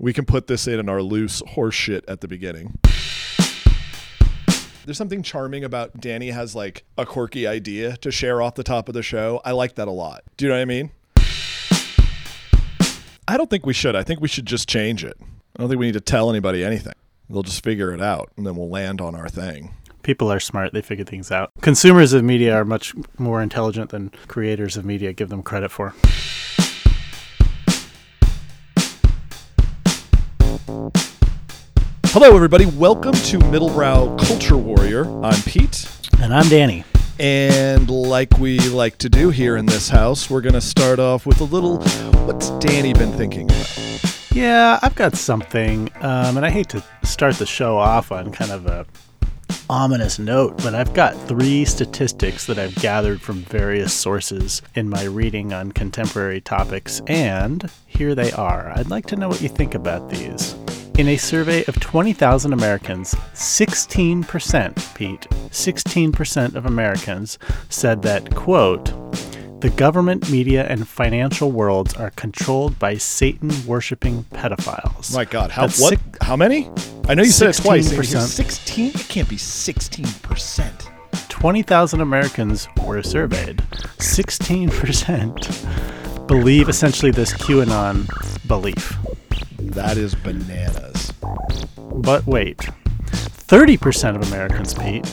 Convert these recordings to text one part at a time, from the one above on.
We can put this in in our loose horse shit at the beginning. There's something charming about Danny has like a quirky idea to share off the top of the show. I like that a lot. Do you know what I mean? I don't think we should. I think we should just change it. I don't think we need to tell anybody anything. They'll just figure it out and then we'll land on our thing. People are smart. They figure things out. Consumers of media are much more intelligent than creators of media give them credit for. Hello, everybody. Welcome to Middlebrow Culture Warrior. I'm Pete. And I'm Danny. And like we like to do here in this house, we're going to start off with a little what's Danny been thinking about? Yeah, I've got something, um, and I hate to start the show off on kind of a ominous note, but I've got three statistics that I've gathered from various sources in my reading on contemporary topics, and here they are. I'd like to know what you think about these. In a survey of 20,000 Americans, 16%, Pete, 16% of Americans said that, quote, the government, media, and financial worlds are controlled by Satan worshipping pedophiles. My God, how That's what? how many? I know you said it twice. 16%. Sixteen? It can't be sixteen percent. 20,000 Americans were surveyed. 16% believe essentially this QAnon belief. That is bananas. But wait 30% of Americans, Pete,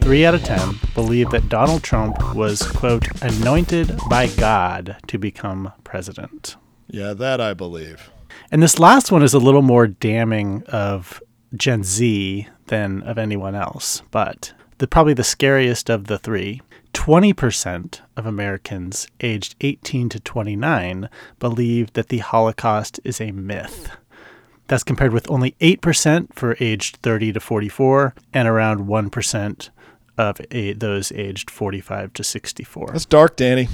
3 out of 10, believe that Donald Trump was, quote, anointed by God to become president. Yeah, that I believe. And this last one is a little more damning of Gen Z than of anyone else, but the probably the scariest of the three. 20% of Americans aged 18 to 29 believe that the Holocaust is a myth. That's compared with only 8% for aged 30 to 44 and around 1% of those aged 45 to 64. That's dark, Danny.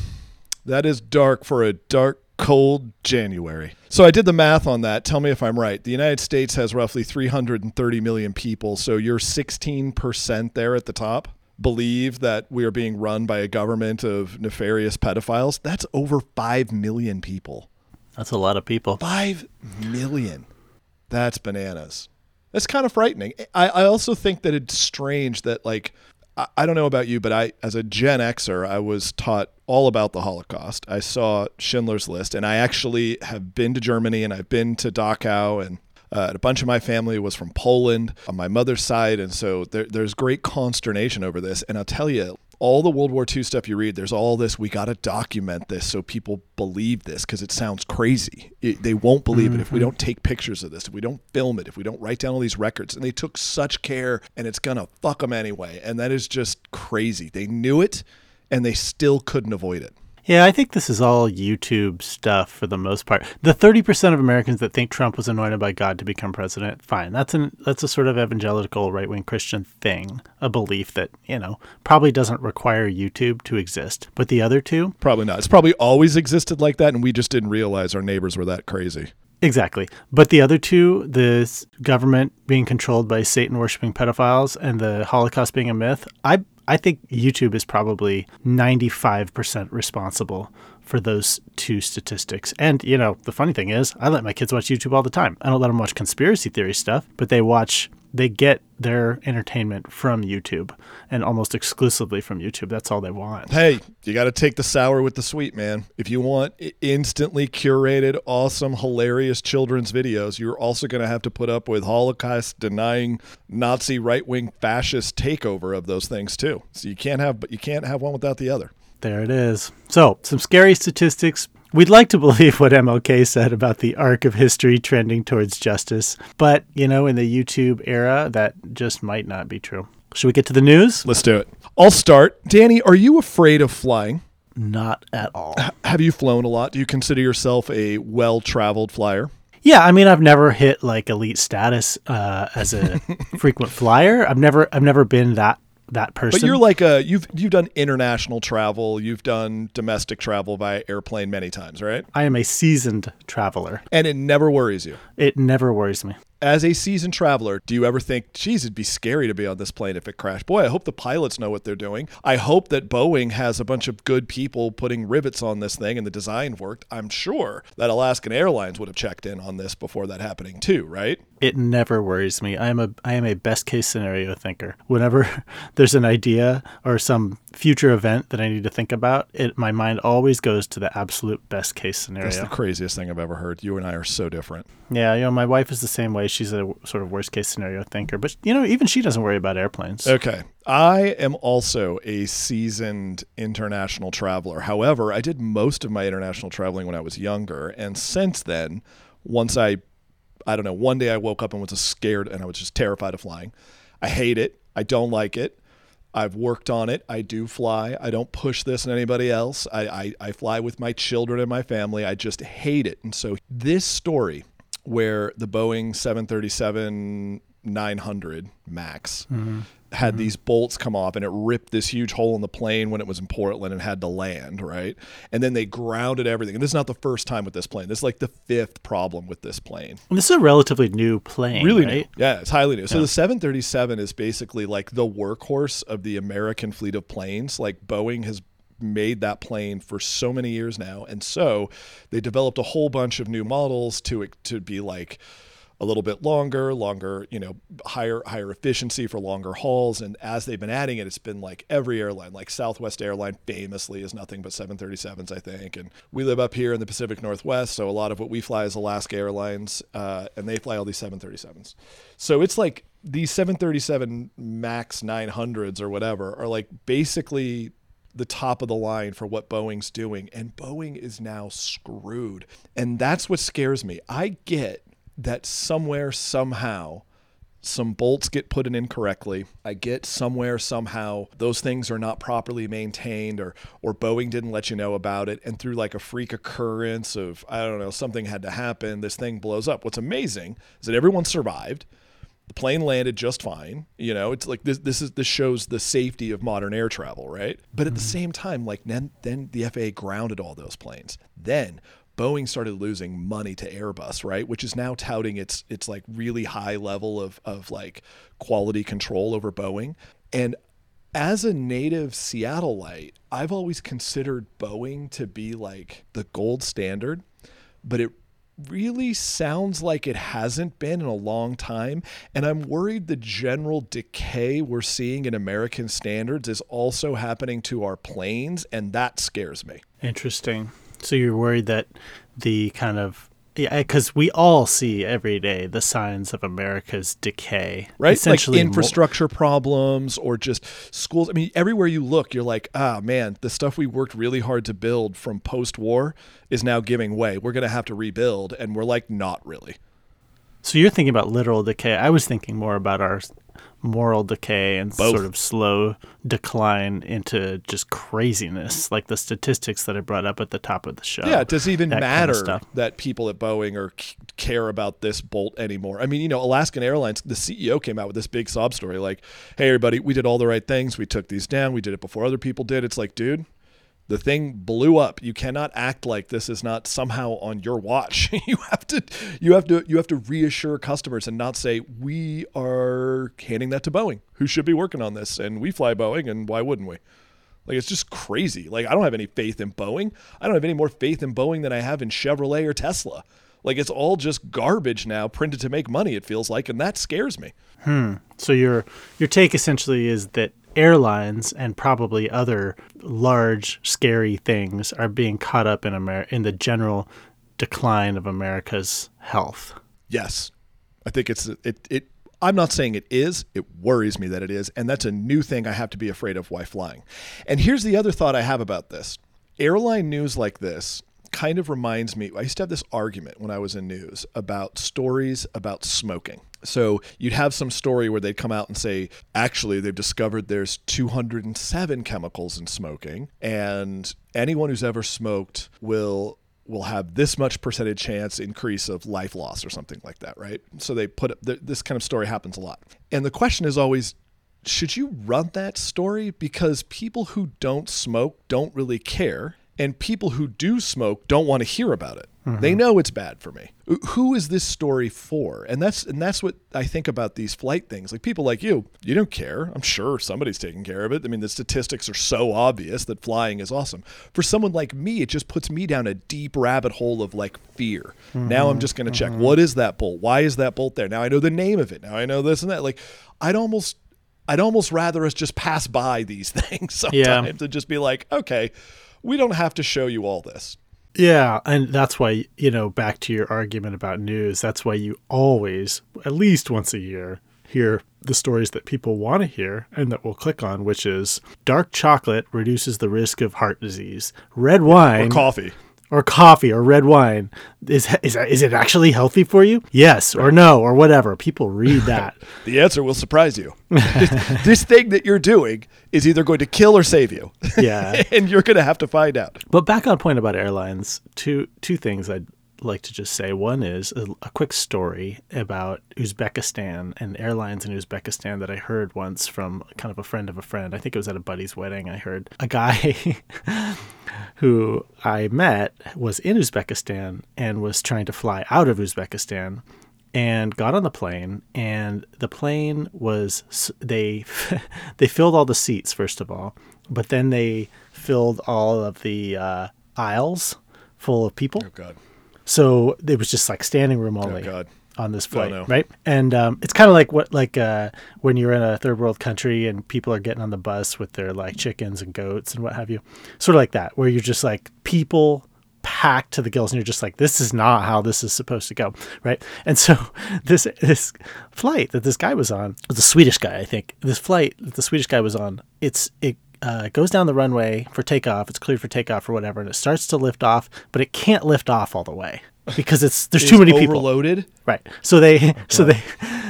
That is dark for a dark, cold January. So I did the math on that. Tell me if I'm right. The United States has roughly 330 million people. So you're 16% there at the top. Believe that we are being run by a government of nefarious pedophiles. That's over 5 million people. That's a lot of people. 5 million. That's bananas. That's kind of frightening. I, I also think that it's strange that, like, I, I don't know about you, but I, as a Gen Xer, I was taught all about the Holocaust. I saw Schindler's List, and I actually have been to Germany and I've been to Dachau, and uh, a bunch of my family was from Poland on my mother's side. And so there, there's great consternation over this. And I'll tell you, all the World War II stuff you read, there's all this, we got to document this so people believe this because it sounds crazy. It, they won't believe it if we don't take pictures of this, if we don't film it, if we don't write down all these records. And they took such care and it's going to fuck them anyway. And that is just crazy. They knew it and they still couldn't avoid it. Yeah, I think this is all YouTube stuff for the most part. The 30% of Americans that think Trump was anointed by God to become president, fine. That's an that's a sort of evangelical right-wing Christian thing, a belief that, you know, probably doesn't require YouTube to exist. But the other two, Probably not. It's probably always existed like that. And we just didn't realize our neighbors were that crazy. Exactly. But the other two, the government being controlled by Satan worshiping pedophiles and the Holocaust being a myth, I I think YouTube is probably 95% responsible for those two statistics. And, you know, the funny thing is, I let my kids watch YouTube all the time. I don't let them watch conspiracy theory stuff, but they watch they get their entertainment from YouTube and almost exclusively from YouTube. That's all they want. Hey, you got to take the sour with the sweet, man. If you want instantly curated, awesome, hilarious children's videos, you're also going to have to put up with Holocaust denying Nazi right wing fascist takeover of those things too. So you can't have, but you can't have one without the other. There it is. So, some scary statistics. We'd like to believe what MLK said about the arc of history trending towards justice, but, you know, in the YouTube era, that just might not be true. Should we get to the news? Let's do it. I'll start. Danny, are you afraid of flying? Not at all. Have you flown a lot? Do you consider yourself a well traveled flyer? Yeah, I mean, I've never hit like elite status uh, as a frequent flyer. I've never, I've never been that that person. But you're like a you've you've done international travel, you've done domestic travel by airplane many times, right? I am a seasoned traveler. And it never worries you. It never worries me. As a seasoned traveler, do you ever think, geez, it'd be scary to be on this plane if it crashed? Boy, I hope the pilots know what they're doing. I hope that Boeing has a bunch of good people putting rivets on this thing and the design worked. I'm sure that Alaskan Airlines would have checked in on this before that happening too, right? It never worries me. I am a I am a best case scenario thinker. Whenever there's an idea or some future event that I need to think about, it my mind always goes to the absolute best case scenario. That's the craziest thing I've ever heard. You and I are so different. Yeah, you know, my wife is the same way. She's a sort of worst case scenario thinker, but you know, even she doesn't worry about airplanes. Okay. I am also a seasoned international traveler. However, I did most of my international traveling when I was younger, and since then, once I I don't know, one day I woke up and was scared and I was just terrified of flying. I hate it. I don't like it. I've worked on it. I do fly. I don't push this on anybody else. I, I, I fly with my children and my family. I just hate it. And so this story where the Boeing 737 900 MAX mm-hmm. had mm-hmm. these bolts come off and it ripped this huge hole in the plane when it was in Portland and had to land, right? And then they grounded everything. And this is not the first time with this plane. This is like the fifth problem with this plane. And this is a relatively new plane, Really right? new. Yeah, it's highly new. So the 737 is basically like the workhorse of the American fleet of planes. Like Boeing has made that plane for so many years now. And so they developed a whole bunch of new models to to be like a little bit longer, longer, you know, higher higher efficiency for longer hauls. And as they've been adding it, it's been like every airline, like Southwest Airline famously is nothing but 737s, I think. And we live up here in the Pacific Northwest, so a lot of what we fly is Alaska Airlines, uh, and they fly all these 737s. So it's like these 737 Max 900s or whatever are like basically the top of the line for what Boeing's doing. And Boeing is now screwed. And that's what scares me. I get that somewhere, somehow, some bolts get put in incorrectly. I get somewhere somehow those things are not properly maintained or or Boeing didn't let you know about it and through like a freak occurrence of I don't know something had to happen this thing blows up. What's amazing is that everyone survived. The plane landed just fine. You know, it's like this this is this shows the safety of modern air travel, right? But at the mm-hmm. same time like then then the FAA grounded all those planes. Then Boeing started losing money to Airbus, right? Which is now touting its its like really high level of of like quality control over Boeing. And as a native Seattleite, I've always considered Boeing to be like the gold standard, but it really sounds like it hasn't been in a long time. And I'm worried the general decay we're seeing in American standards is also happening to our planes, and that scares me. Interesting. So you're worried that the kind of yeah, because we all see every day the signs of America's decay, right? Essentially, like infrastructure problems or just schools. I mean, everywhere you look, you're like, ah, man, the stuff we worked really hard to build from post-war is now giving way. We're going to have to rebuild, and we're like, not really. So you're thinking about literal decay. I was thinking more about our moral decay and Both. sort of slow decline into just craziness, like the statistics that I brought up at the top of the show. Yeah, it does it even that kind of matter that people at Boeing are care about this bolt anymore? I mean, you know, Alaskan Airlines, the CEO came out with this big sob story like, "Hey everybody, we did all the right things. We took these down. We did it before other people did." It's like, dude, the thing blew up. You cannot act like this is not somehow on your watch. you have to you have to you have to reassure customers and not say we are handing that to Boeing, who should be working on this and we fly Boeing and why wouldn't we? Like it's just crazy. Like I don't have any faith in Boeing. I don't have any more faith in Boeing than I have in Chevrolet or Tesla. Like it's all just garbage now, printed to make money. It feels like, and that scares me. Hmm. So your your take essentially is that airlines and probably other large scary things are being caught up in Amer- in the general decline of America's health. Yes, I think it's it. It. I'm not saying it is. It worries me that it is, and that's a new thing I have to be afraid of while flying. And here's the other thought I have about this: airline news like this kind of reminds me. I used to have this argument when I was in news about stories about smoking. So you'd have some story where they'd come out and say, actually, they've discovered there's 207 chemicals in smoking, and anyone who's ever smoked will will have this much percentage chance increase of life loss or something like that, right? So they put th- this kind of story happens a lot. And the question is always should you run that story because people who don't smoke don't really care and people who do smoke don't want to hear about it. They mm-hmm. know it's bad for me. Who is this story for? And that's and that's what I think about these flight things. Like people like you, you don't care. I'm sure somebody's taking care of it. I mean, the statistics are so obvious that flying is awesome. For someone like me, it just puts me down a deep rabbit hole of like fear. Now I'm mm-hmm. just going to mm-hmm. check what is that bolt? Why is that bolt there? Now I know the name of it. Now I know this and that. Like I'd almost I'd almost rather us just pass by these things sometimes Yeah. and just be like, okay, we don't have to show you all this. Yeah, and that's why, you know, back to your argument about news, that's why you always, at least once a year, hear the stories that people want to hear and that we'll click on, which is dark chocolate reduces the risk of heart disease. Red wine Or coffee. Or coffee or red wine is is is it actually healthy for you? Yes or no or whatever. People read that. The answer will surprise you. this, this thing that you're doing is either going to kill or save you. Yeah. and you're going to have to find out. But back on point about airlines, two two things I'd like to just say. One is a, a quick story about Uzbekistan and airlines in Uzbekistan that I heard once from kind of a friend of a friend. I think it was at a buddy's wedding. I heard a guy who I met was in Uzbekistan and was trying to fly out of Uzbekistan and got on the plane and the plane was they they filled all the seats first of all but then they filled all of the uh, aisles full of people Oh, God. So it was just like standing room only God. on this flight, no. right? And um, it's kind of like what like uh, when you're in a third world country and people are getting on the bus with their like chickens and goats and what have you, sort of like that, where you're just like people packed to the gills and you're just like this is not how this is supposed to go right and so this this flight that this guy was on was a swedish guy i think this flight that the swedish guy was on it's it uh, goes down the runway for takeoff. It's cleared for takeoff or whatever, and it starts to lift off, but it can't lift off all the way because it's there's too many people. overloaded. Right. So they so they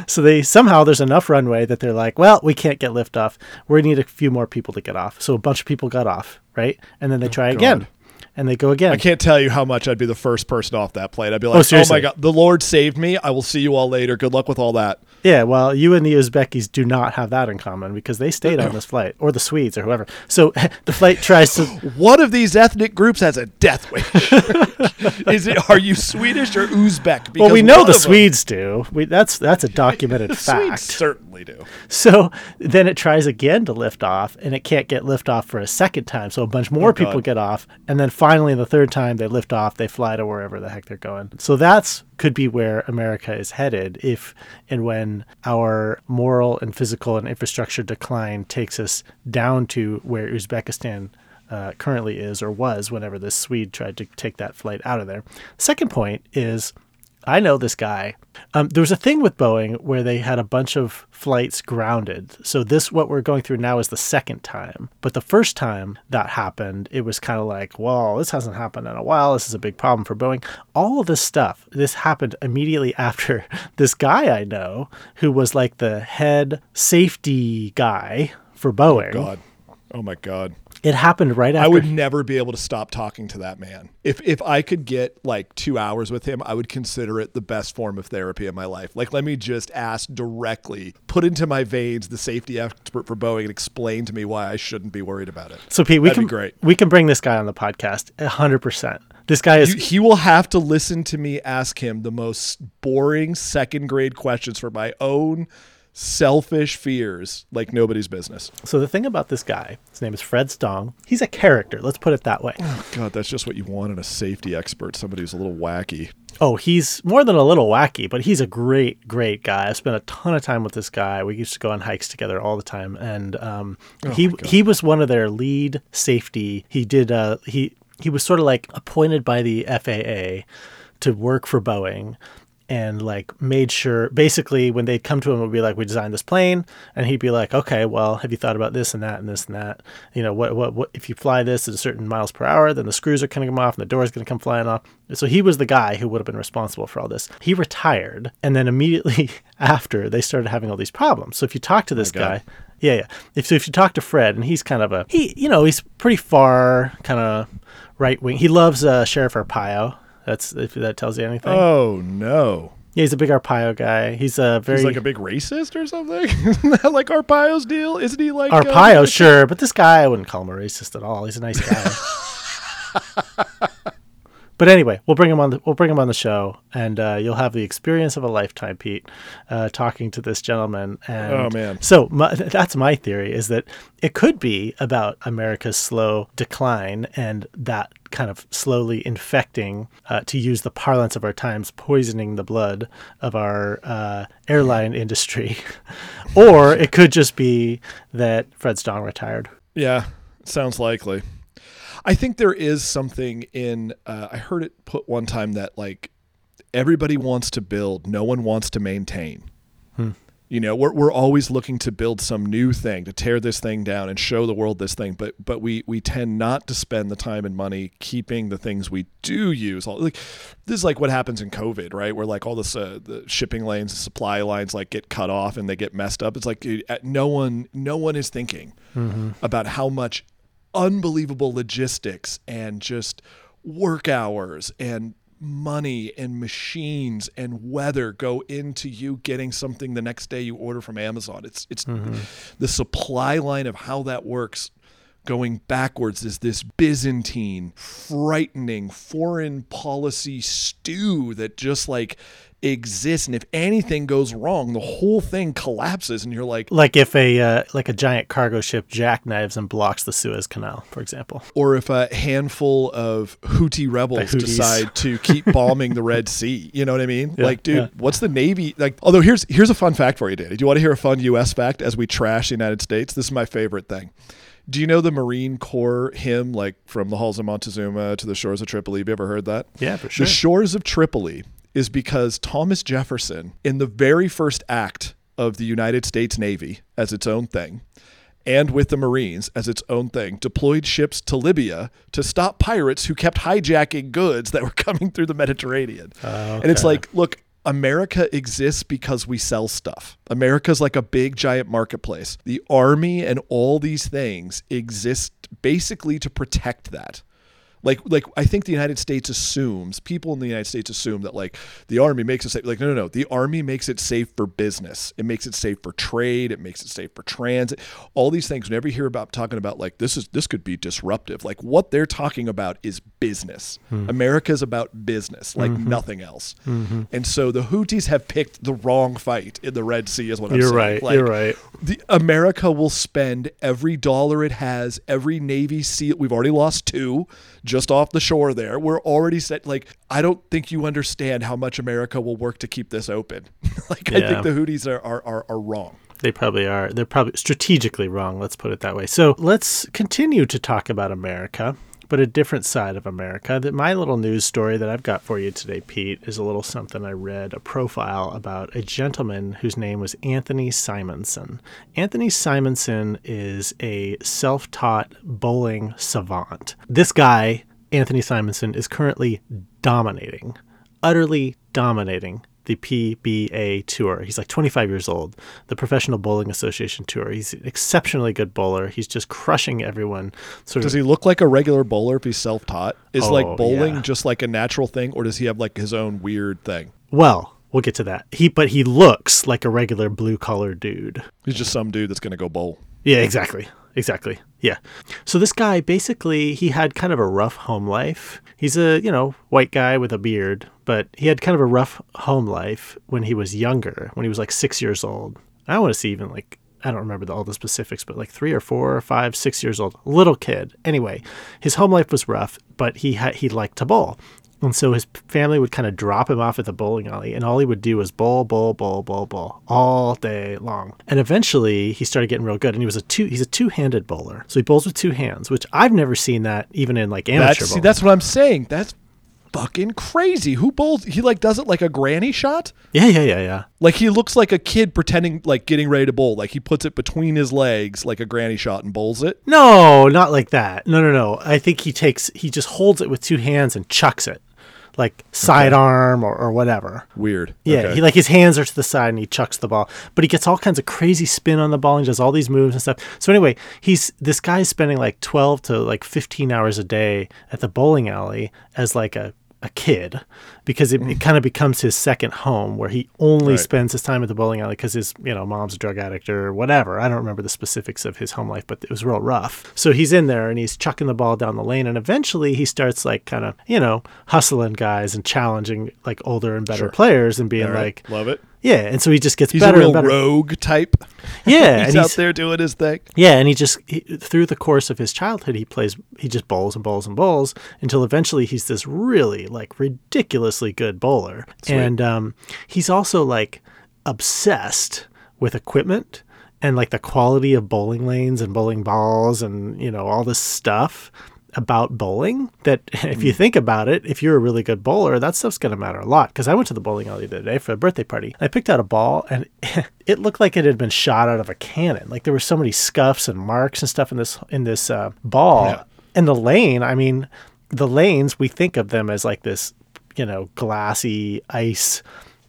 so they somehow there's enough runway that they're like, well, we can't get liftoff. We need a few more people to get off. So a bunch of people got off, right? And then they try again. And they go again. I can't tell you how much I'd be the first person off that plane. I'd be like, Oh, oh, my God, the Lord saved me. I will see you all later. Good luck with all that. Yeah, well, you and the Uzbekis do not have that in common because they stayed on this flight, or the Swedes, or whoever. So the flight tries to. One of these ethnic groups has a death wish. Is it? Are you Swedish or Uzbek? Well, we know the of them- Swedes do. We, that's that's a documented The fact. Swedes certainly do. So then it tries again to lift off, and it can't get lift off for a second time. So a bunch oh, more Oh, God. people get off, and then finally the third time they lift off, they fly to wherever the heck they're going. So that's could be where America is headed if and when our moral and physical and infrastructure decline takes us down to where Uzbekistan uh, currently is or was whenever the Swede tried to take that flight out of there. Second point is I know this guy. Um, there was a thing with Boeing where they had a bunch of flights grounded. So this, what we're going through now, is the second time. But the first time that happened, it was kind of like, well, this hasn't happened in a while. This is a big problem for Boeing. All of this stuff, this happened immediately after this guy I know, who was like the head safety guy for Boeing. Oh God. Oh my God. It happened right after. I would never be able to stop talking to that man. If if I could get like two hours with him, I would consider it the best form of therapy in my life. Like, let me just ask directly, put into my veins the safety expert for Boeing and explain to me why I shouldn't be worried about it. so Pete, we That'd can be great. we can bring this guy on the podcast. hundred percent. This guy is You- he will have to listen to me ask him the most boring second grade questions for my own selfish fears like nobody's business. So the thing about this guy, his name is Fred Stong. He's a character. Let's put it that way. God, that's just what you want in a safety expert, somebody who's a little wacky. Oh, he's more than a little wacky, but he's a great, great guy. I spent a ton of time with this guy. We used to go on hikes together all the time, and um, he he was one of their lead safety. He did uh, he he was sort of like appointed by the FAA to work for Boeing. And like made sure, basically, when they'd come to him, it would be like, "We designed this plane," and he'd be like, "Okay, well, have you thought about this and that and this and that? You know, what, what, what? If you fly this at a certain miles per hour, then the screws are going to come off and the door is going to come flying off." So he was the guy who would have been responsible for all this. He retired, and then immediately after, they started having all these problems. So if you talk to this God. guy, yeah, yeah. If so, if you talk to Fred, and he's kind of a he, you know, he's pretty far, kind of right wing. He loves uh, Sheriff Arpaio. That's if that tells you anything. Oh no. yeah, he's a big Arpaio guy. He's a very He's like a big racist or something? Isn't that like Arpaio's deal? Isn't he like uh, Arpaio, sure, but this guy I wouldn't call him a racist at all. He's a nice guy. But anyway, we'll bring him on. The, we'll bring him on the show, and uh, you'll have the experience of a lifetime, Pete, uh, talking to this gentleman. And Oh, man. So my, that's my theory: is that it could be about America's slow decline and that kind of slowly infecting, uh, to use the parlance of our times, poisoning the blood of our uh, airline industry, or it could just be that Fred Stong retired. Yeah, sounds likely. I think there is something in. Uh, I heard it put one time that like everybody wants to build, no one wants to maintain. You know, we're we're always looking to build some new thing to tear this thing down and show the world this thing, but but we we tend not to spend the time and money keeping the things we do use. All like this is like what happens in COVID, right? Where like all this uh, the shipping lanes, the supply lines like get cut off and they get messed up. It's like uh, no one no one is thinking about how much unbelievable logistics and just work hours and money and machines and weather go into you getting something the next day you order from Amazon. It's it's mm-hmm. the supply line of how that works going backwards is this Byzantine, frightening foreign policy stew that just like exists and if anything goes wrong the whole thing collapses and you're like Like if a uh, like a giant cargo ship jackknives and blocks the Suez Canal, for example. or if a handful of Houthi rebels decide to keep bombing the Red Sea, you know what I mean? Yeah, like, dude, yeah. what's the Navy like? Although here's here's a fun fact for you, Danny. Do you want to hear a fun U.S. fact as we trash the United States? This is my favorite thing. Do you know the Marine Corps hymn, like from the halls of Montezuma to the shores of Tripoli? Have you ever heard that? Yeah, for sure. The shores of Tripoli is because Thomas Jefferson, in the very first act of the United States Navy as its own thing, and with the Marines as its own thing, deployed ships to Libya to stop pirates who kept hijacking goods that were coming through the Mediterranean. Ah, and it's like, look, America exists because we sell stuff. America's like a big giant marketplace. The army and all these things exist basically to protect that. Like, like I think the United States assumes people in the United States assume that like the army makes it safe. Like, no, no, no. The army makes it safe for business. It makes it safe for trade. It makes it safe for transit. All these things. Whenever you hear about talking about like this is this could be disruptive. Like what they're talking about is business. Hmm. America's about business, like mm-hmm. nothing else. Mm-hmm. And so the Houthis have picked the wrong fight in the Red Sea. Is what I'm You're saying. right. Like, you're right. The America will spend every dollar it has, every Navy SEAL. We've already lost two just off the shore there. We're already set. Like, I don't think you understand how much America will work to keep this open. like, I think the Houthis are, are, are, are wrong. They probably are. They're probably strategically wrong. Let's put it that way. So let's continue to talk about America, but a different side of America. That my little news story that I've got for you today, Pete, is a little something I read a profile about a gentleman whose name was Anthony Simonsen. Anthony Simonsen is a self-taught bowling savant. This guy, Anthony Simonsen, is currently dominating, utterly dominating the PBA tour. He's like 25 years old, the Professional Bowling Association tour. He's an exceptionally good bowler. He's just crushing everyone. Sort Does of he look like a regular bowler if he's self taught? Is Oh, like bowling yeah. just like a natural thing, or does he have like his own weird thing? well, we'll get to that. He but he looks like a regular blue collar dude. He's just some dude that's going to go bowl. Yeah, exactly. Exactly. Yeah. So this guy basically he had kind of a rough home life. He's a, you know, white guy with a beard, but he had kind of a rough home life when he was younger, when he was like 6 years old. I want to see even like I don't remember the, all the specifics, but like three or four or five, six years old, little kid. Anyway, his home life was rough, but he had he liked to bowl, and so his family would kind of drop him off at the bowling alley, and all he would do was bowl, bowl, bowl, bowl, bowl all day long. And eventually, he started getting real good, and he was a two he's a two handed bowler, so he bowls with two hands, which I've never seen that even in like amateur That's see, that's what I'm saying. That's fucking crazy. Who bowls? He like does it like a granny shot. yeah, yeah, yeah, yeah. Like he looks like a kid pretending like getting ready to bowl. Like he puts it between his legs like a granny shot and bowls it. No, not like that. No, no, no. I think he takes he just holds it with two hands and chucks it, like sidearm or, or whatever. Weird. Yeah, Okay. he like his hands are to the side and he chucks the ball, but he gets all kinds of crazy spin on the ball and does all these moves and stuff. So anyway, he's this guy's spending like twelve to like fifteen hours a day at the bowling alley as like a a kid because it, it mm. kind of becomes his second home where he only Right. spends his time at the bowling alley because his you know mom's a drug addict or whatever i don't remember the specifics of his home life but it was real rough so he's in there and he's chucking the ball down the lane and eventually he starts like kind of you know hustling guys and challenging like older and better Sure. players and being right. like Love it. Yeah and so he just gets He's better a real and better rogue type. yeah he's and out there doing his thing. yeah, and he just he, through the course of his childhood, he plays he just bowls and bowls and bowls until eventually he's this really like ridiculously good bowler. And um, he's also like obsessed with equipment and like the quality of bowling lanes and bowling balls and you know all this stuff about bowling that if you think about it if you're a really good bowler that stuff's going to matter a lot. Because i went to the bowling alley the other day for a birthday party. I picked out a ball and it looked like it had been shot out of a cannon. Like there were so many scuffs and marks and stuff in this in this uh, ball. Yeah. and the lane i mean the lanes we think of them as like this you know glassy ice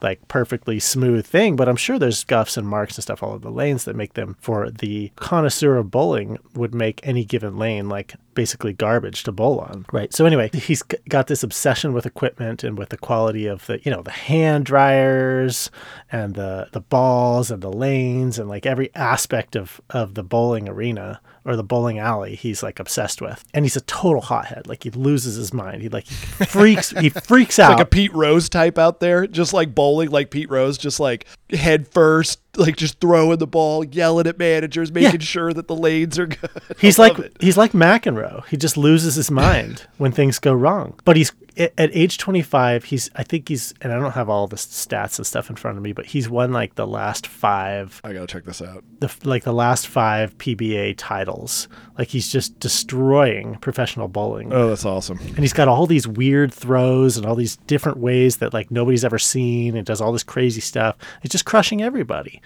like perfectly smooth thing, but I'm sure there's scuffs and marks and stuff all over the lanes that make them for the connoisseur of bowling would make any given lane like basically garbage to bowl on. Right. So anyway, he's got this obsession with equipment and with the quality of the, you know, the hand dryers and the the balls and the lanes and like every aspect of of the bowling arena or the bowling alley he's like obsessed with. And he's a total hothead. Like he loses his mind. He like he freaks he freaks out. Like a Pete Rose type out there, just like bowling like Pete Rose, just like head first, like just throwing the ball, yelling at managers, making sure that the lanes are good. He's like it. he's like McEnroe. He just loses his mind when things go wrong. But he's at age 25. He's I think he's and I don't have all the stats and stuff in front of me, but he's won like the last five, I gotta check this out. the like the last five PBA titles. Like he's just destroying professional bowling. Oh, that's awesome. and he's got all these weird throws and all these different ways that like nobody's ever seen and does all this crazy stuff it's just crushing everybody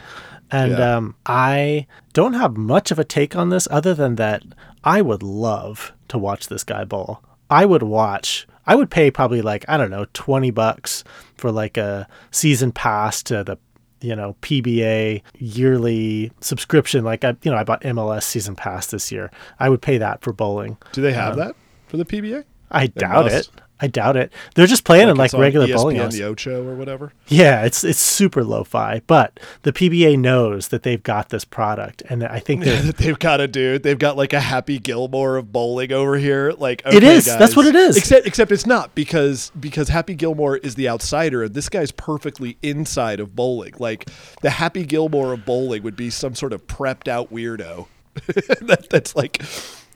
and Yeah. um, i don't have much of a take on this other than that i would love to watch this guy bowl i would watch i would pay probably like i don't know 20 bucks for like a season pass to the you know PBA yearly subscription like I you know I bought MLS season pass this year. I would pay that for bowling. Do they have um, that for the PBA? I doubt must. it. I doubt it. They're just playing in like it's on E regular ESPN, bowling the Ocho or whatever. Yeah, it's it's super lo-fi, but the PBA knows that they've got this product, and I think they've got a dude. They've got like a Happy Gilmore of bowling over here. Like It okay, is. That's what it is. Except except it's not because because Happy Gilmore is the outsider and this guy's perfectly inside of bowling. Like the Happy Gilmore of bowling would be some sort of prepped out weirdo. that, that's like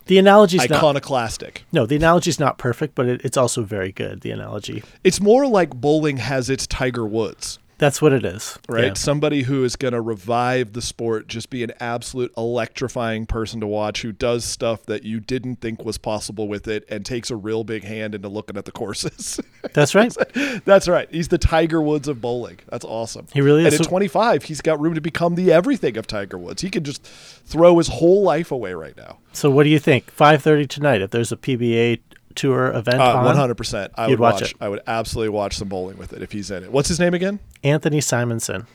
the analogy's not iconoclastic. no, the analogy is not perfect, but it, it's also very good. The analogy, It's more like bowling has its Tiger Woods. That's what it is, right? Yeah. Somebody who is going to revive the sport, just be an absolute electrifying person to watch who does stuff that you didn't think was possible with it and takes a real big hand into looking at the courses. That's right. That's right. He's the Tiger Woods of bowling. That's awesome. He really is. And at 25, he's got room to become the everything of Tiger Woods. He can just throw his whole life away right now. So, what do you think? Five thirty tonight. If there's a PBA tour event Uh, 100%. I You'd would watch watch. it. I would absolutely watch some bowling with it if he's in it. What's his name again? Anthony Simonsen.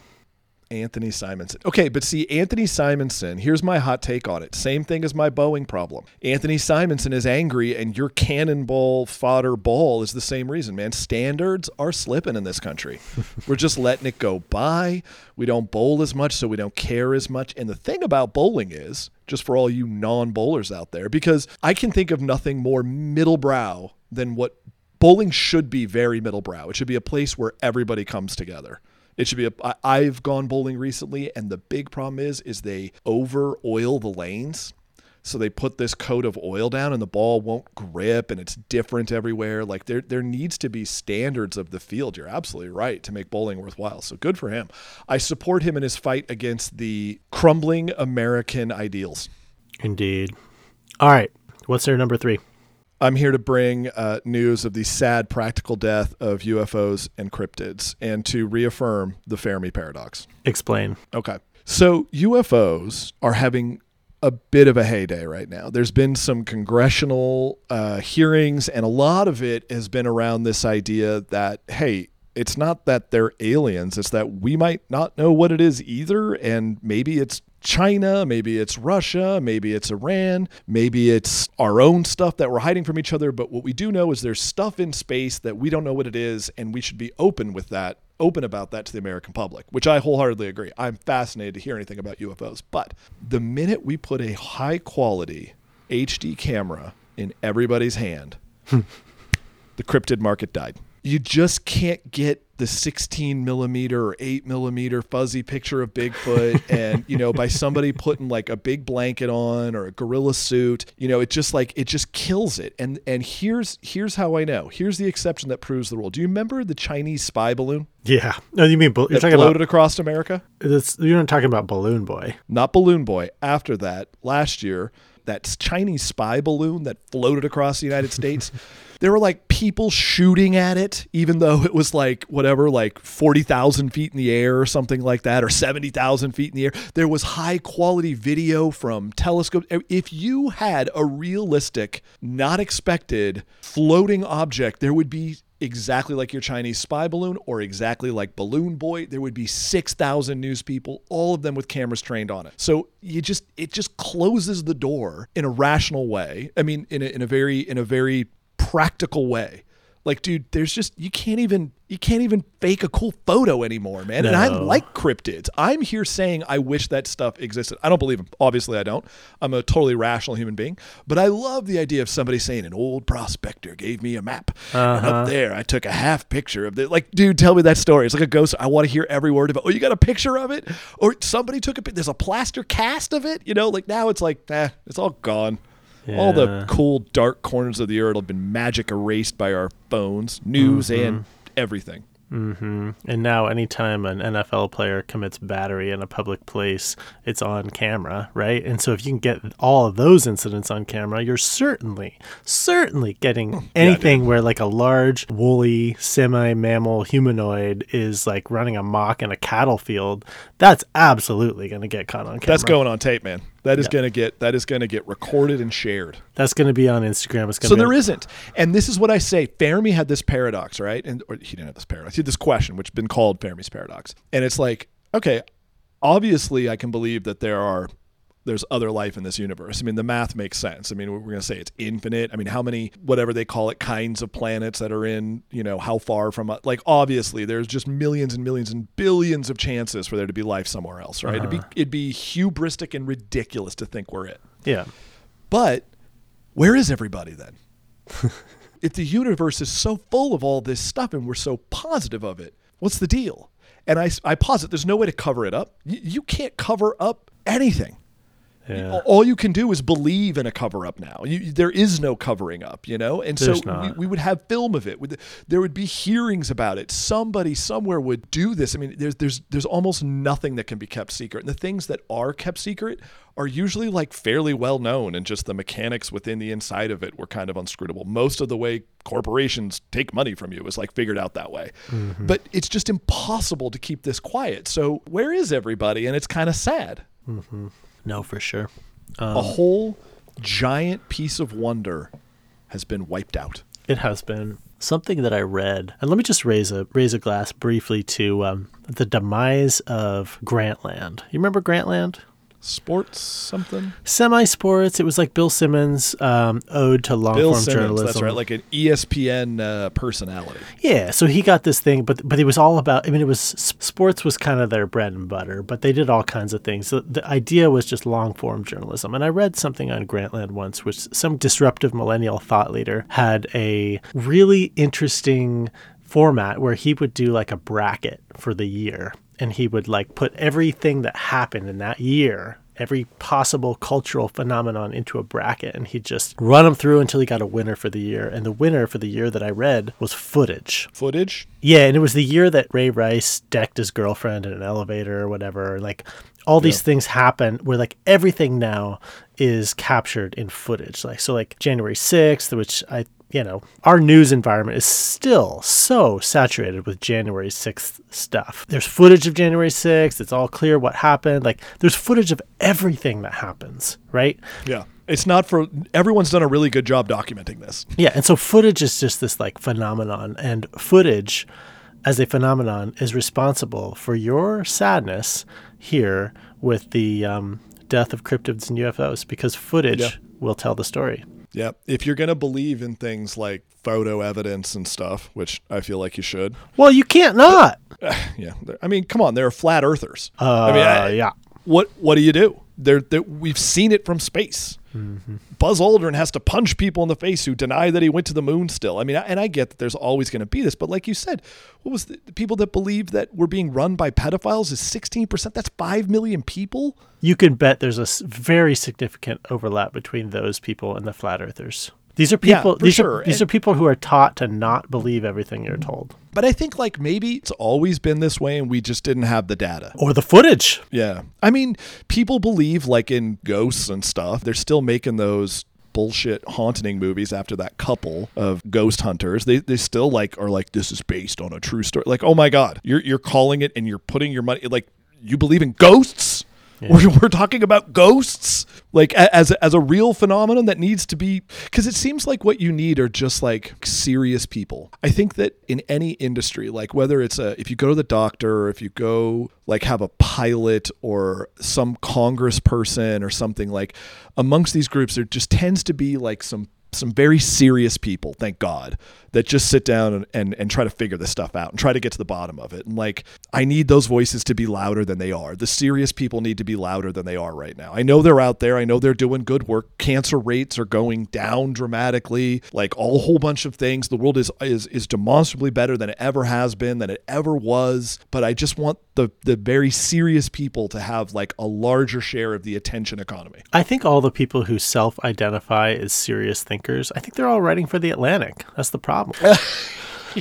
Anthony Simonsen. Okay, but see, Anthony Simonsen, here's my hot take on it. Same thing as my Boeing problem. Anthony Simonsen is angry, and your cannonball fodder ball is the same reason, man. Standards are slipping in this country. We're just letting it go by. We don't bowl as much, so we don't care as much. And the thing about bowling is, just for all you non bowlers out there, because I can think of nothing more middle brow than what bowling should be very middle brow. It should be a place where everybody comes together. It should be a. I've gone bowling recently, and the big problem is, is they over oil the lanes. So they put this coat of oil down, and the ball won't grip, and it's different everywhere. Like there, there needs to be standards of the field. You're absolutely right to make bowling worthwhile. So good for him. I support him in his fight against the crumbling American ideals. Indeed. All right. What's their number three? I'm here to bring uh, news of the sad practical death of UFOs and cryptids and to reaffirm the Fermi paradox. Explain. Okay. So UFOs are having a bit of a heyday right now. There's been some congressional uh, hearings, and a lot of it has been around this idea that, hey, it's not that they're aliens, it's that we might not know what it is either, and maybe it's China, maybe it's Russia, maybe it's Iran, maybe it's our own stuff that we're hiding from each other. But what we do know is there's stuff in space that we don't know what it is, and we should be open with that, open about that to the American public, which I wholeheartedly agree. I'm fascinated to hear anything about UFOs. But the minute we put a high quality HD camera in everybody's hand, hmm. the cryptid market died. You just can't get the 16 millimeter or 8 millimeter fuzzy picture of Bigfoot and, you know, by somebody putting like a big blanket on or a gorilla suit, you know, it just like, it just kills it. And, and here's, here's how I know. Here's the exception that proves the rule. Do you remember the Chinese spy balloon? Yeah. No, you mean you're talking floated about across America? this, you're not talking about Balloon Boy. Not Balloon Boy. After that, last year, that Chinese spy balloon that floated across the United States, there were like people shooting at it, even though it was like whatever, like 40,000 feet in the air or something like that, or 70,000 feet in the air. There was high quality video from telescopes. If you had a realistic, not expected floating object, there would be exactly like your Chinese spy balloon or exactly like Balloon Boy, there would be 6,000 news people, all of them with cameras trained on it. So you just it just closes the door in a rational way. I mean in a, in a very in a very practical way. Like dude, there's just you can't even you can't even fake a cool photo anymore, man. And I like cryptids. I'm here saying I wish that stuff existed. I don't believe them. Obviously, I don't. I'm a totally rational human being. But I love the idea of somebody saying an old prospector gave me a map, and up there I took a half picture of it. Like, dude, tell me that story. It's like a ghost. I want to hear every word of it. Oh, you got a picture of it, or somebody took a. There's a plaster cast of it. You know, like now it's like, eh, it's all gone. All the cool dark corners of the earth have been magic erased by our phones, news, and everything. hmm And now, anytime an NFL player commits battery in a public place, it's on camera, right? And so, if you can get all of those incidents on camera, you're certainly, certainly getting anything where like a large, woolly, semi mammal humanoid is like running amok in a cattle field. That's absolutely going to get caught on camera. That's going on tape, man. That is Yeah. going to get that is going to get recorded and shared. That's going to be on Instagram. It's So there isn't, and this is what I say. Fermi had this paradox, right? And or he didn't have this paradox. He had this question, which has been called Fermi's paradox, and it's like, okay, obviously, I can believe that there are there's other life in this universe. I mean, the math makes sense. I mean, we're going to say it's infinite. I mean, how many whatever they call it kinds of planets that are in, you know, how far from uh, like obviously there's just millions and millions and billions of chances for there to be life somewhere else, right? It'd be it'd be hubristic and ridiculous to think we're it. yeah. But where is everybody then? if the universe is so full of all this stuff and we're so positive of it, what's the deal? And I, I posit there's no way to cover it up. You, you can't cover up anything. Yeah. All you can do is believe in a cover up now. You, there is no covering up, you know? And There's so we, we would have film of it. There would be hearings about it. Somebody somewhere would do this. I mean, there's there's there's almost nothing that can be kept secret. And the things that are kept secret are usually like fairly well known and just the mechanics within the inside of it were kind of unscrutable. Most of the way corporations take money from you is like figured out that way. Mm-hmm. But it's just impossible to keep this quiet. So where is everybody? And it's kind of sad. Mm-hmm. No, for sure. a whole giant piece of wonder has been wiped out. It has been something that I read, and let me just raise a raise a glass briefly to um, the demise of Grantland. You remember Grantland? Sports something? Semi sports. It was like Bill Simmons' um, ode to long Bill form Simmons, journalism. that's right, like an ESPN uh, personality. Yeah, so he got this thing, but but it was all about. I mean, it was sports was kind of their bread and butter, but they did all kinds of things. So the idea was just long form journalism. And I read something on Grantland once, which some disruptive millennial thought leader had a really interesting format where he would do like a bracket for the year, and he would like put everything that happened in that year every possible cultural phenomenon into a bracket and he'd just run them through until he got a winner for the year. And the winner for the year that I read was footage. Footage? Yeah, and it was the year that Ray Rice decked his girlfriend in an elevator or whatever. Like all these things happen where like everything now is captured in footage. Like so like January 6th, which I you know, our news environment is still so saturated with January 6th stuff. There's footage of January 6th. It's all clear what happened. Like there's footage of everything that happens, right? Yeah. It's not for everyone's done a really good job documenting this. Yeah, and so footage is just this like phenomenon, and footage as a phenomenon is responsible for your sadness here with the um, death of cryptids and UFOs because footage Yeah. will tell the story. Yeah. If you're going to believe in things like photo evidence and stuff, which I feel like you should. Well, you can't not. Yeah. they're- I mean, come on, they're flat earthers. Uh, I mean, I- yeah. what what do you do? We've seen it from space. Mm-hmm. Buzz Aldrin has to punch people in the face who deny that he went to the moon still. I mean, and I get that there's always going to be this, but like you said, what was the, the people that believe that we're being run by pedophiles is 16%? That's 5 million people? You can bet there's a very significant overlap between those people and the flat earthers. These are Yeah, people. for these sure. are these And- are people who are taught to not believe everything you're told, But I think like maybe it's always been this way and we just didn't have the data. or the footage. Yeah. I mean, people believe like in ghosts and stuff. They're still making those bullshit haunting movies after that couple of ghost hunters. They they still like are like this is based on a true story. Like, "Oh my god, you're you're calling it and you're putting your money like you believe in ghosts?" We're, we're talking about ghosts like as a, as a real phenomenon that needs to be because it seems like what you need are just like serious people. I think that in any industry like whether it's a if you go to the doctor or if you go like have a pilot or some congress person or something like amongst these groups there just tends to be like some some very serious people, thank God, that just sit down and, and, and try to figure this stuff out and try to get to the bottom of it. And like, I need those voices to be louder than they are. The serious people need to be louder than they are right now. I know they're out there. I know they're doing good work. Cancer rates are going down dramatically, like a whole bunch of things. The world is, is, is demonstrably better than it ever has been, than it ever was. But I just want the, the very serious people to have like a larger share of the attention economy. I think all the people who self-identify as serious thinkers, I think they're all writing for the Atlantic. That's the problem.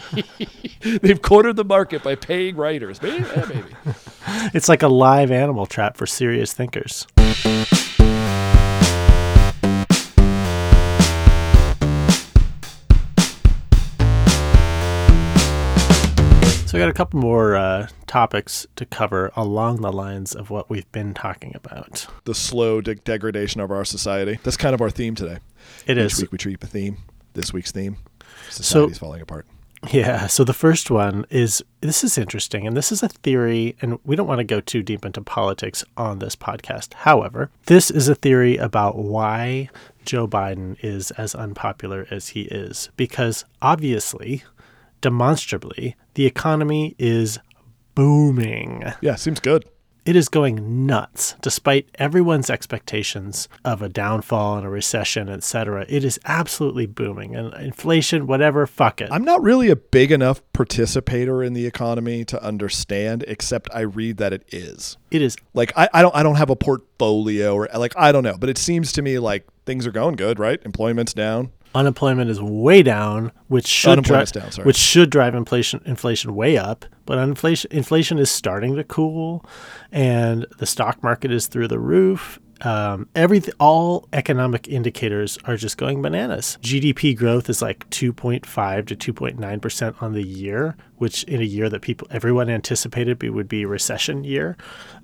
They've cornered the market by paying writers. Maybe, yeah, maybe. it's like a live animal trap for serious thinkers. So I got a couple more uh, topics to cover along the lines of what we've been talking about. the slow de- degradation of our society. That's kind of our theme today. It Each is. week we treat a theme. This week's theme: society's falling apart. Yeah. So the first one is this is interesting, and this is a theory, and we don't want to go too deep into politics on this podcast. However, this is a theory about why Joe Biden is as unpopular as he is, because obviously, demonstrably, the economy is booming. Yeah, seems good. It is going nuts despite everyone's expectations of a downfall and a recession, etc. It is absolutely booming. And inflation, whatever, fuck it. I'm not really a big enough participator in the economy to understand, except I read that it is. It is Like I, I don't I don't have a portfolio or like I don't know, but it seems to me like things are going good, right? Employment's down. Unemployment is way down, which should drive down, which should drive inflation inflation way up. But inflation inflation is starting to cool, and the stock market is through the roof. Um, everything, all economic indicators are just going bananas. GDP growth is like 2.5 to 2.9 percent on the year, which in a year that people everyone anticipated be, would be recession year.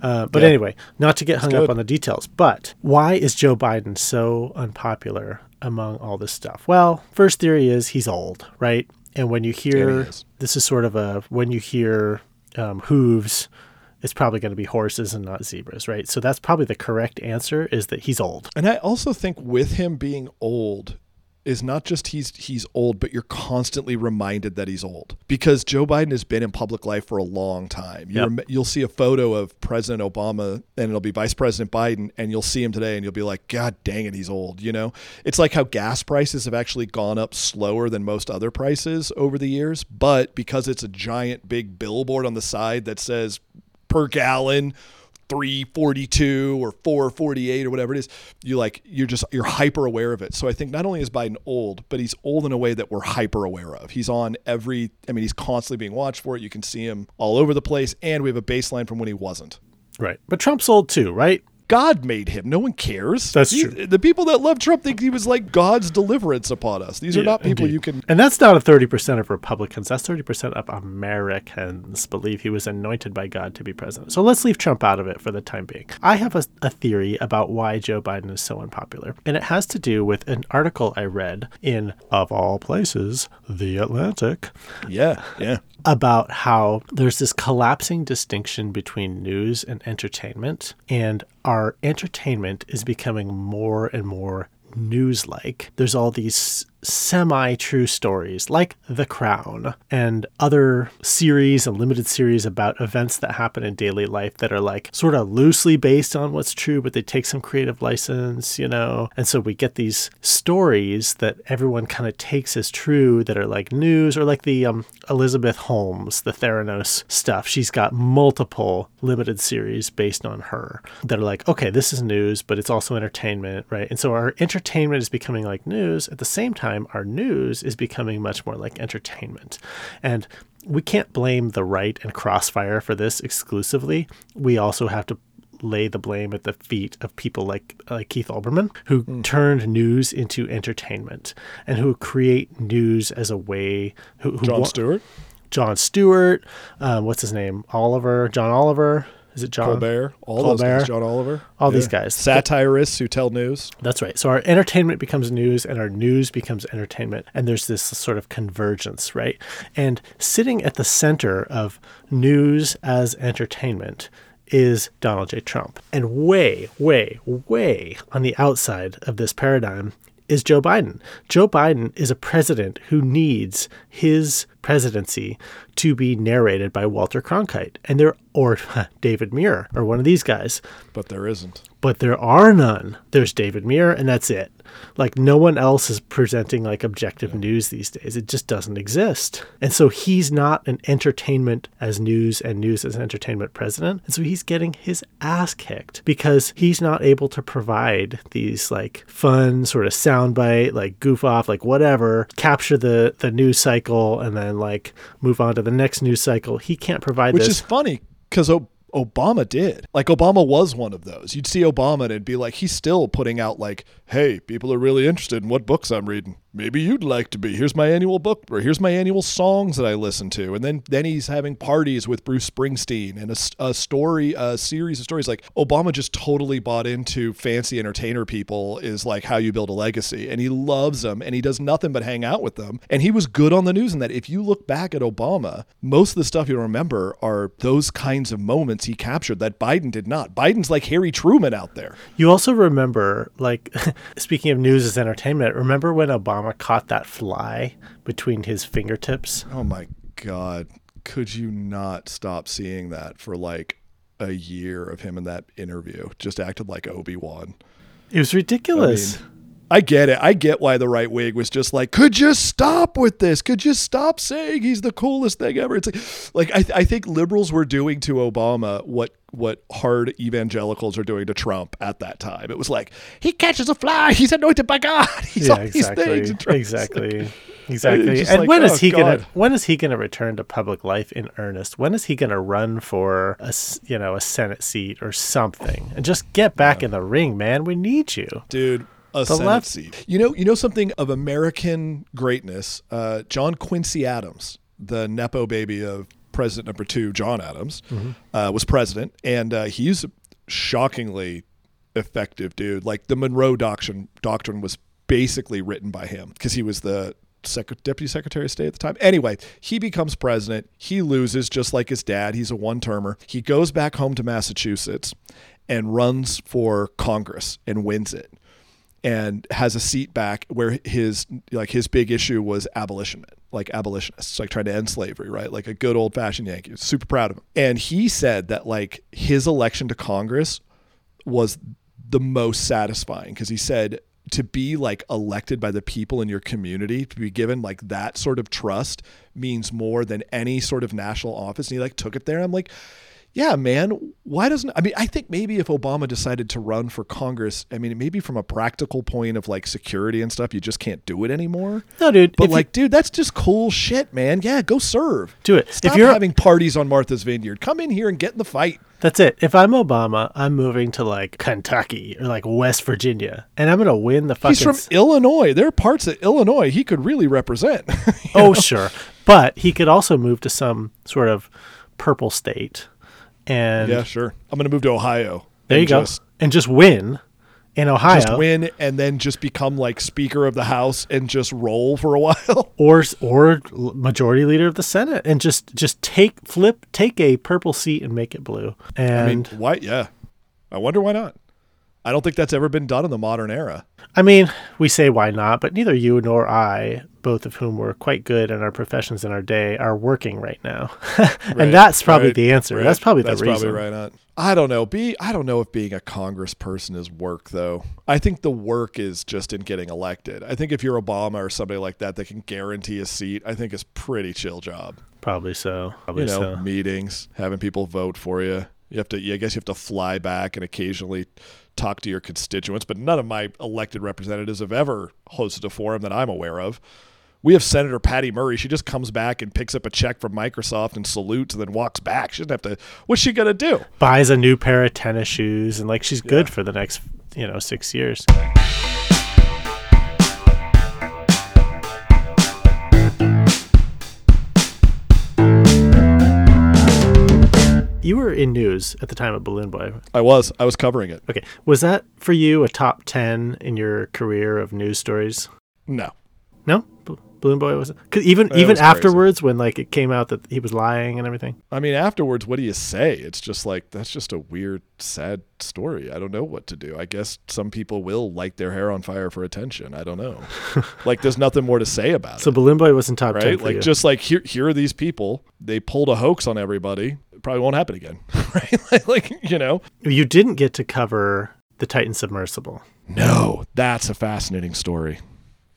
Uh, but Yeah. anyway, not to get hung good. up on the details. But why is Joe Biden so unpopular among all this stuff? Well, first theory is he's old, right? And when you hear is. this is sort of a when you hear um, hooves, it's probably going to be horses and not zebras, right? So that's probably the correct answer is that he's old. And I also think with him being old is not just he's he's old, but you're constantly reminded that he's old because Joe Biden has been in public life for a long time. You Yep. rem- you'll see a photo of President Obama and it'll be Vice President Biden, and you'll see him today, and you'll be like, God dang it, he's old. You know, it's like how gas prices have actually gone up slower than most other prices over the years, but because it's a giant big billboard on the side that says per gallon 342 or 448 or whatever it is you like you're just you're hyper aware of it so i think not only is biden old but he's old in a way that we're hyper aware of he's on every i mean he's constantly being watched for it you can see him all over the place and we have a baseline from when he wasn't Right. But Trump's old too, right? God made him. No one cares. That's These- true. The people that love Trump think he was like God's deliverance upon us. These are Yeah, not people indeed. you can. And that's not a 30% of Republicans. That's 30% of Americans believe he was anointed by God to be president. So let's leave Trump out of it for the time being. I have a, a theory about why Joe Biden is so unpopular. And it has to do with an article I read in, of all places, The Atlantic, Yeah, yeah. About how there's this collapsing distinction between news and entertainment, and our entertainment is becoming more and more news like. There's all these semi true stories like The Crown and other series and limited series about events that happen in daily life that are like sort of loosely based on what's true, but they take some creative license, you know? And so we get these stories that everyone kind of takes as true that are like news or like the um, Elizabeth Holmes, the Theranos stuff. She's got multiple limited series based on her that are like, okay, this is news, but it's also entertainment, right? And so our entertainment is becoming like news. At the same time, our news is becoming much more like entertainment. And we can't blame the right and Crossfire for this exclusively. We also have to lay the blame at the feet of people like like Keith Olbermann, who turned news into entertainment and who create news as a way. Who, who John wa- Stewart, Jon Stewart, um, what's his name? Oliver, John Oliver. Is it John? Colbert, all those Colbert. guys. John Oliver, All these guys. satirists who tell news. That's right. So our entertainment becomes news and our news becomes entertainment. And there's this sort of convergence, right? And sitting at the center of news as entertainment is Donald J. Trump. And way, way, way on the outside of this paradigm is Joe Biden. Joe Biden is a president who needs his presidency to be narrated by Walter Cronkite and there or David Muir or one of these guys But there isn't. But there are none. There's David Muir, and that's it. Like no one else is presenting like objective news these days. It just doesn't exist. And so he's not an entertainment as news and news as entertainment president. And so he's getting his ass kicked because he's not able to provide these like fun sort of soundbite, like goof off, like whatever, capture the the news cycle and then like move on to the next news cycle. He can't provide this Which this. is funny because Obama did. Like Obama was one of those. You'd see Obama and it'd be like he's still putting out like, "Hey, people are really interested in what books I'm reading. Maybe you'd like to be. Here's my annual book, or here's my annual songs that I listen to." And then then he's having parties with Bruce Springsteen and a story, a series of stories. Like Obama just totally bought into fancy entertainer people is like how you build a legacy, and he loves them, and he does nothing but hang out with them. And he was good on the news in that. If you look back at Obama, most of the stuff you'll remember are those kinds of moments he captured that Biden did not. Biden's like Harry Truman out there. You also remember, like, speaking of news as entertainment, remember when Obama caught that fly between his fingertips? Oh my God. Could you not stop seeing that for like a year of him in that interview? Just acted like Obi Wan. It was ridiculous. I get it. I get why the right wing was just like, could you stop with this? Could you stop saying he's the coolest thing ever? It's like, like I, I think liberals were doing to Obama what what hard evangelicals are doing to Trump at that time. It was like he catches a fly, he's anointed by God. He's yeah, all these exactly. things. Exactly. like- Exactly. And like, when is oh, he gonna when is he gonna return to public life in earnest? When is he gonna run for a you know a Senate seat or something and just get back in the ring, man? We need you. dude a The left- seat. You know, you know something of American greatness. Uh, John Quincy Adams, the nepo baby of President number two, John Adams, uh, was president, and uh, he's a shockingly effective dude. Like the Monroe Doctrine doctrine was basically written by him because he was the Sec- deputy secretary of state at the time. Anyway, he becomes president. He loses just like his dad. He's a one termer. He goes back home to Massachusetts and runs for Congress and wins it and has a seat back where his like his big issue was abolition like abolitionists like trying to end slavery right? Like a good old fashioned yankee. Super proud of him. And he said that like his election to congress was the most satisfying because he said to be like elected by the people in your community to be given like that sort of trust means more than any sort of national office. And he like took it there. I'm like yeah, man, why doesn't I mean I think maybe if Obama decided to run for Congress, I mean maybe from a practical point of like security and stuff, you just can't do it anymore. No, dude. But if you- like, dude, that's just cool shit, man. Yeah, go serve. Do it. If Stop you're- having parties on Martha's Vineyard. Come in here and get in the fight. That's it. If I'm Obama, I'm moving to like Kentucky or like West Virginia, and I'm gonna win the fucking. He's from Illinois. There are parts of Illinois he could really represent. oh, sure, but he could also move to some sort of purple state, and yeah, sure. I'm gonna move to Ohio. there you go, Just, and just win in Ohio, just win and then just become like Speaker of the House and just roll for a while. or or majority leader of the Senate, and just just take flip take a purple seat and make it blue. And I mean, why? Yeah, I wonder why not. I don't think that's ever been done in the modern era. I mean, we say why not, but neither you nor I, both of whom were quite good in our professions in our day, are working right now. Right, and that's probably right, the answer. right. That's probably the That's reason. probably right on. I don't know. Be I don't know if being a congressperson is work though. I think the work is just in getting elected. I think if you're Obama or somebody like that that can guarantee a seat, I think it's pretty chill job. Probably so. Probably You know, so. meetings, having people vote for you. You have to. I guess you have to fly back and occasionally talk to your constituents. But none of my elected representatives have ever hosted a forum that I'm aware of. We have Senator Patty Murray. She just comes back and picks up a check from Microsoft and salutes and then walks back. She doesn't have to. What's she gonna do? Buys a new pair of tennis shoes and like she's good for the next, you know, six years. You were in news at the time of Balloon Boy. I was. I was covering it. Okay. Was that for you a top 10 in your career of news stories? No. No? B- Balloon Boy wasn't? Cause even That even was crazy. afterwards when like it came out that he was lying and everything. I mean, afterwards, what do you say? It's just like that's just a weird, sad story. I don't know what to do. I guess some people will light their hair on fire for attention. I don't know. like, there's nothing more to say about So it, So Balloon Boy wasn't top 10 right? for Like, you. just like here, here are these people. They pulled a hoax on everybody. It probably won't happen again, right? like, like, you know. you didn't get to cover the Titan submersible. No, that's a fascinating story.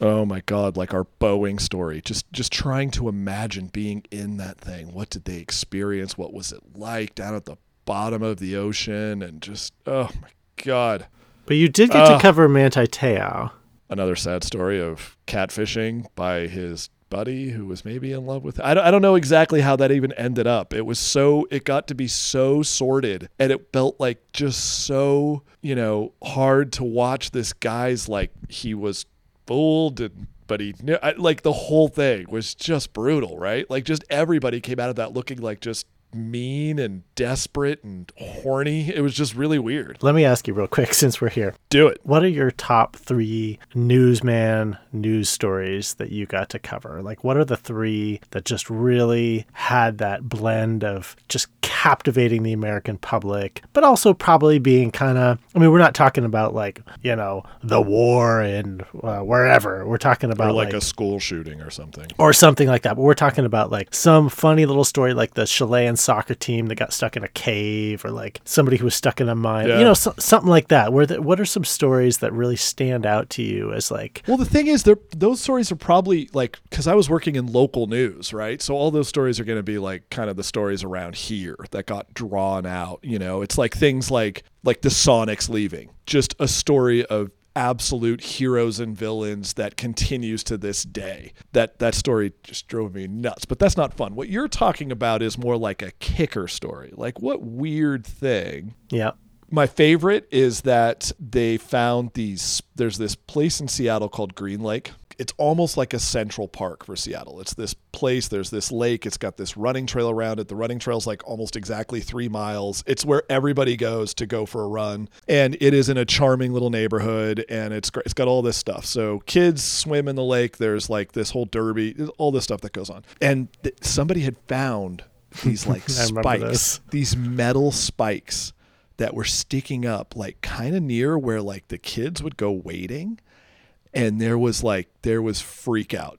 Oh my god, like our Boeing story. Just just trying to imagine being in that thing. What did they experience? What was it like down at the bottom of the ocean and just oh my god. But you did get to ah. cover Manti Te'o. Another sad story of catfishing by his buddy who was maybe in love with I don't, I don't know exactly how that even ended up. It was so it got to be so sordid and it felt like just so, you know, hard to watch this guy's like he was fooled and but he knew I, like the whole thing was just brutal, right? Like just everybody came out of that looking like just mean and desperate and horny. It was just really weird. Let me ask you real quick since we're here. Do it. What are your top three newsman news stories that you got to cover? Like, what are the three that just really had that blend of just captivating the American public, but also probably being kind of, I mean, we're not talking about like, you know, the war and uh, wherever. We're talking about like, like a school shooting or something. or something like that. But we're talking about like some funny little story, like the Chilean soccer team that got stuck in a cave, or like somebody who was stuck in a mine. Yeah. You know, so, something like that. Where the, what are some stories that really stand out to you as like, Well, the thing is, those stories are probably like because I was working in local news, right? So all those stories are going to be like kind of the stories around here that got drawn out. You know, it's like things like like the Sonics leaving, just a story of absolute heroes and villains that continues to this day. That that story just drove me nuts. But that's not fun. What you're talking about is more like a kicker story. Like what weird thing yeah, my favorite is that they found these there's this place in Seattle called Green Lake. It's almost like a central park for Seattle. It's this place, there's this lake, it's got this running trail around it. The running trail's like almost exactly 3 miles. It's where everybody goes to go for a run and it is in a charming little neighborhood and it's great. It's got all this stuff. So kids swim in the lake, there's like this whole derby, all this stuff that goes on. And th- somebody had found these like spikes, these metal spikes that were sticking up like kind of near where like the kids would go waiting and there was like there was freak out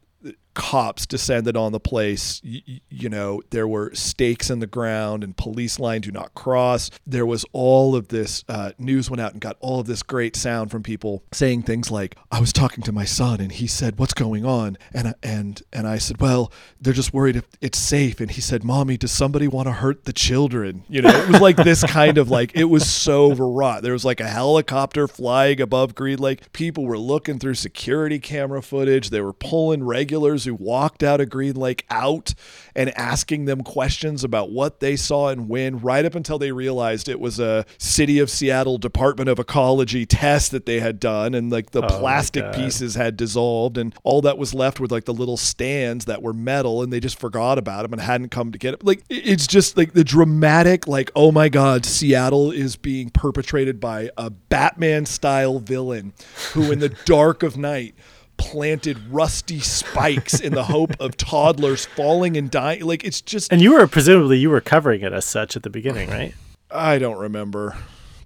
cops descended on the place. You, you know, there were stakes in the ground and police line do not cross. There was all of this uh, news went out and got all of this great sound from people saying things like, "I was talking to my son and he said, "What's going on?" and and and I said, "Well, they're just worried if it's safe." And he said, "Mommy, does somebody want to hurt the children?" You know, it was like this kind of like it was so overwrought. There was like a helicopter flying above Green Lake. People were looking through security camera footage. They were pulling regulars who walked out of Green Lake out and asking them questions about what they saw and when, right up until they realized it was a City of Seattle Department of Ecology test that they had done, and like the Oh, plastic pieces had dissolved, and all that was left were like the little stands that were metal, and they just forgot about them and hadn't come to get it. Like it's just like the dramatic, like oh my God, Seattle is being perpetrated by a Batman style villain who, in the dark of night. Planted rusty spikes in the hope of toddlers falling and dying. Like it's just And you were presumably you were covering it as such at the beginning, right? I don't remember.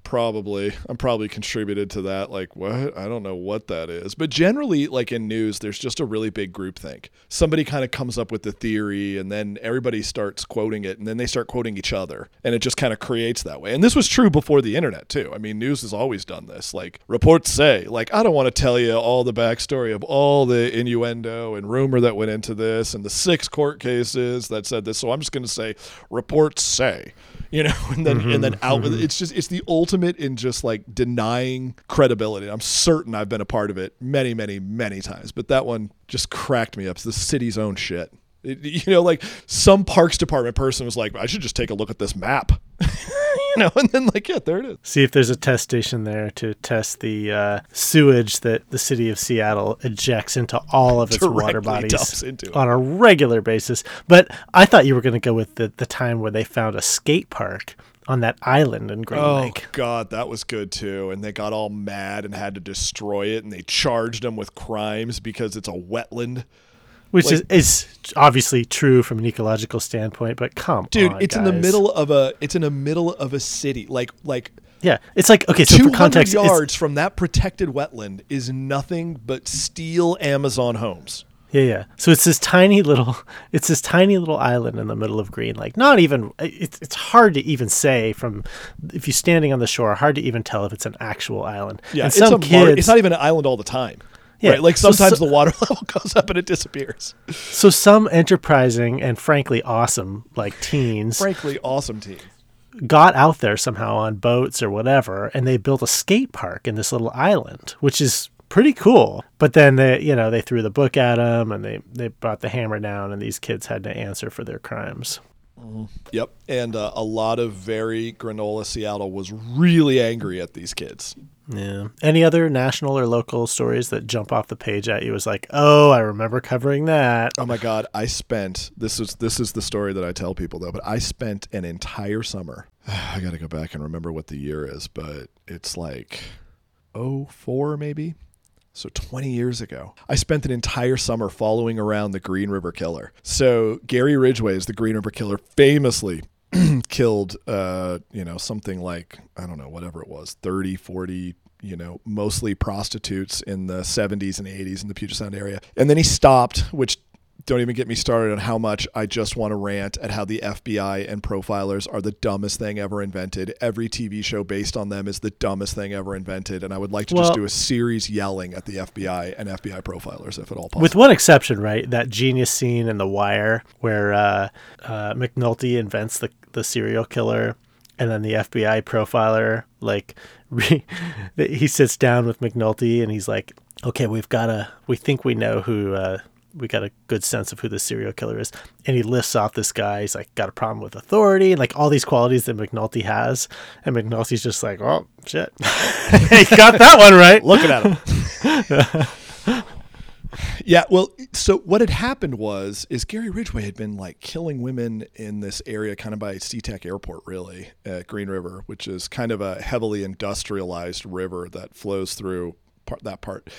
Probably. I'm probably contributed to that. Like, what? I don't know what that is. But generally, like in news, there's just a really big groupthink. Somebody kind of comes up with the theory, and then everybody starts quoting it, and then they start quoting each other. And it just kind of creates that way. And this was true before the internet, too. I mean, news has always done this. Like, reports say, like, I don't want to tell you all the backstory of all the innuendo and rumor that went into this and the six court cases that said this. So I'm just going to say, reports say you know and then and then mm-hmm, out with it. Mm-hmm. it's just it's the ultimate in just like denying credibility. I'm certain i've been a part of it many many many times but that one just cracked me up. It's the city's own shit. It- you know like some parks department person was like i should just take a look at this map you know and then like yeah there it is See if there's a test station there to test the uh, sewage that the city of Seattle ejects into all of its water bodies on a regular basis. But I thought you were going to go with the, the time where they found a skate park on that island in Green Oh Lake. Oh God, that was good too. And they got all mad and had to destroy it, and they charged them with crimes because it's a wetland. Which like- is, is obviously true from an ecological standpoint, but come Dude, on, it's in the middle of a it's in the middle of a city. Like like Yeah, it's like okay. So two for context, yards from that protected wetland is nothing but steel Amazon homes. Yeah, yeah. So it's this tiny little, it's this tiny little island in the middle of Green Like Not even, it's it's hard to even say from, if you're standing on the shore, hard to even tell if it's an actual island. Yeah, and it's some mar- kids, it's not even an island all the time. Yeah, right? Like sometimes so- the water level goes up and it disappears. so some enterprising and frankly awesome like teens Frankly, awesome teens, got out there somehow on boats or whatever, and they built a skate park in this little island, which is pretty cool. But then they, you know, they threw the book at them and they they brought the hammer down, and these kids had to answer for their crimes. Yep, and uh, a lot of very granola Seattle was really angry at these kids. Yeah. Any other national or local stories that jump off the page at you? Was like, oh, I remember covering that. Oh my god, I spent this is this is the story that I tell people though, but I spent an entire summer. I got to go back and remember what the year is, but it's like oh four maybe. So 20 years ago, I spent an entire summer following around the Green River Killer. So Gary Ridgway is the Green River Killer, famously killed, uh, you know, something like, I don't know, whatever it was, 30, 40, you know, mostly prostitutes in the 70s and 80s in the Puget Sound area. And then he stopped, which don't even get me started on how much I just want to rant at how the FBI and profilers are the dumbest thing ever invented. Every TV show based on them is the dumbest thing ever invented. And I would like to just do a series yelling at the FBI and FBI profilers if at all possible. With one exception, right? That genius scene in The Wire where uh, uh, McNulty invents the, the serial killer and then the FBI profiler, like, re- he sits down with McNulty and he's like, okay, we've got a, we think we know who, uh, we got a good sense of who the serial killer is. And he lists off this guy. He's like, got a problem with authority and like all these qualities that McNulty has. And McNulty's just like, oh, shit. he got that one right. looking at him. yeah, well, so what had happened was is Gary Ridgway had been like killing women in this area, kind of by SeaTac Airport, really, at Green River, which is kind of a heavily industrialized river that flows through part that part.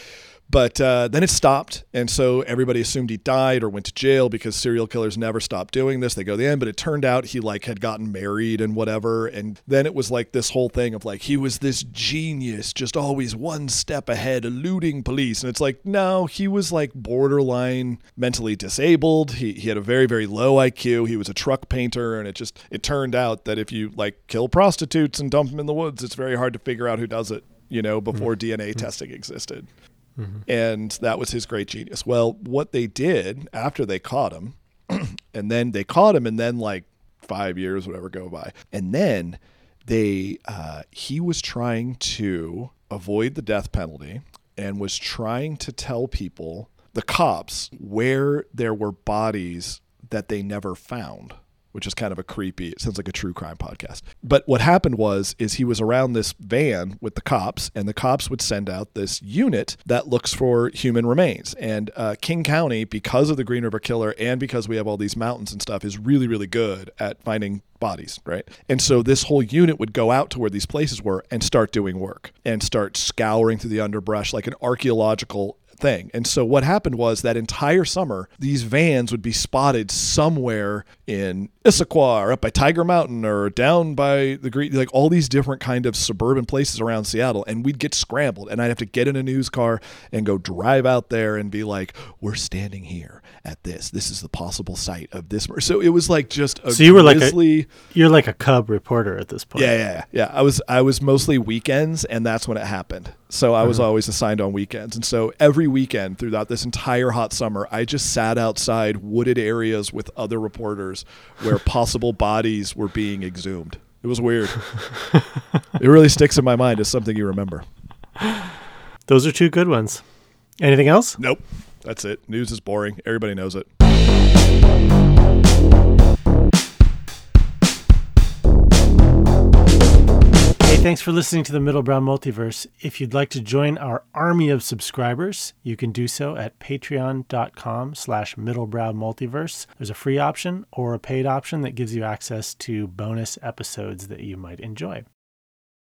But uh, then it stopped, and so everybody assumed he died or went to jail because serial killers never stop doing this. They go to the end, but it turned out he like had gotten married and whatever. And then it was like this whole thing of like he was this genius, just always one step ahead, eluding police. And it's like no, he was like borderline mentally disabled. He he had a very very low IQ. He was a truck painter, and it just it turned out that if you like kill prostitutes and dump them in the woods, it's very hard to figure out who does it. You know, before mm-hmm. DNA testing existed. Mm-hmm. And that was his great genius. Well, what they did after they caught him, and then they caught him, and then like five years, whatever, go by, and then they uh, he was trying to avoid the death penalty and was trying to tell people the cops where there were bodies that they never found which is kind of a creepy it sounds like a true crime podcast but what happened was is he was around this van with the cops and the cops would send out this unit that looks for human remains and uh, king county because of the green river killer and because we have all these mountains and stuff is really really good at finding bodies, right? And so this whole unit would go out to where these places were and start doing work and start scouring through the underbrush like an archaeological thing. And so what happened was that entire summer, these vans would be spotted somewhere in Issaquah or up by Tiger Mountain or down by the Green, like all these different kind of suburban places around Seattle. And we'd get scrambled and I'd have to get in a news car and go drive out there and be like, we're standing here at this. This is the possible site of this. So it was like just a so you were like a, you're like a cub reporter at this point. Yeah, yeah, yeah. I was, I was mostly weekends and that's when it happened. So I was uh-huh. always assigned on weekends. And so every weekend throughout this entire hot summer, I just sat outside wooded areas with other reporters where possible bodies were being exhumed. It was weird. it really sticks in my mind as something you remember. Those are two good ones. Anything else? Nope. That's it. News is boring. Everybody knows it. Thanks for listening to the Middle Brow Multiverse. If you'd like to join our army of subscribers, you can do so at patreon.com slash middlebrowmultiverse. There's a free option or a paid option that gives you access to bonus episodes that you might enjoy.